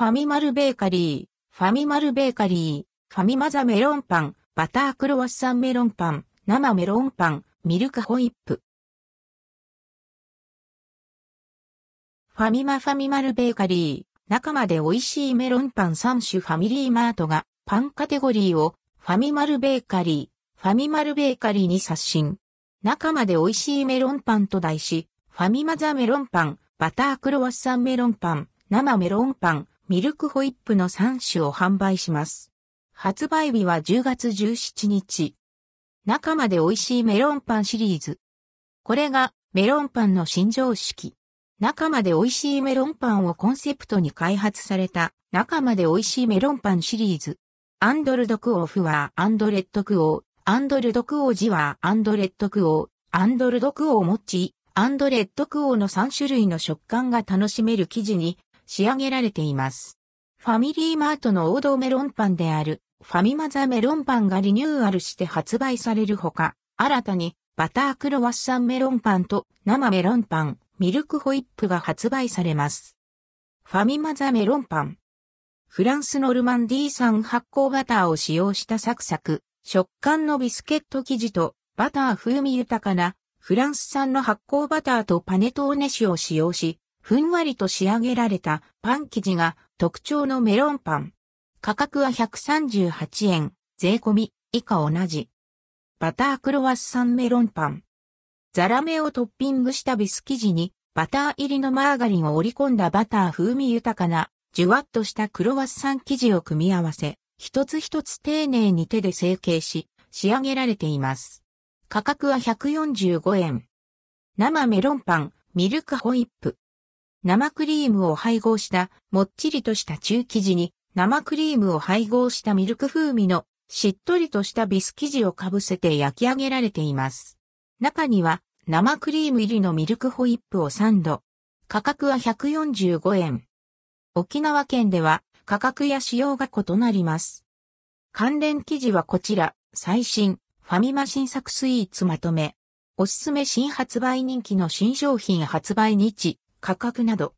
ファミマルベーカリー、ファミマルベーカリー、ファミマザメロンパン、バタークロワッサンメロンパン、生メロンパン、ミルクホイップ。ファミマファミマルベーカリー、中まで美味しいメロンパン3種ファミリーマートがパンカテゴリーをファミマルベーカリー、ファミマルベーカリーに刷新。中まで美味しいメロンパンと題し、ファミマザメロンパン、バタークロワッサンメロンパン、生メロンパン、ミルクホイップの3種を販売します。発売日は10月17日。中まで美味しいメロンパンシリーズ。これがメロンパンの新常識。中まで美味しいメロンパンをコンセプトに開発された中まで美味しいメロンパンシリーズ。アンドルドクオーフワーアンドレッドクオー、アンドルドクオージワーアンドレッドクオー、アンドルドクオーモッチ、アンドレッドクオーの3種類の食感が楽しめる生地に仕上げられています。ファミリーマートの王道メロンパンであるファミマザメロンパンがリニューアルして発売されるほか、新たにバタークロワッサンメロンパンと生メロンパン、ミルクホイップが発売されます。ファミマザメロンパン。フランスノルマンディー産発酵バターを使用したサクサク、食感のビスケット生地とバター風味豊かなフランス産の発酵バターとパネトーネ種を使用し、ふんわりと仕上げられたパン生地が特徴のメロンパン。価格は138円、税込み、以下同じ。バタークロワッサンメロンパン。ザラメをトッピングしたビス生地に、バター入りのマーガリンを織り込んだバター風味豊かな、じゅわっとしたクロワッサン生地を組み合わせ、一つ一つ丁寧に手で成形し、仕上げられています。価格は145円。生メロンパン、ミルクホイップ。生クリームを配合したもっちりとした中生地に生クリームを配合したミルク風味のしっとりとしたビス生地をかぶせて焼き上げられています。中には生クリーム入りのミルクホイップをサンド。価格は145円。沖縄県では価格や仕様が異なります。関連記事はこちら、最新、ファミマ新作スイーツまとめ。おすすめ新発売人気の新商品発売日、価格など、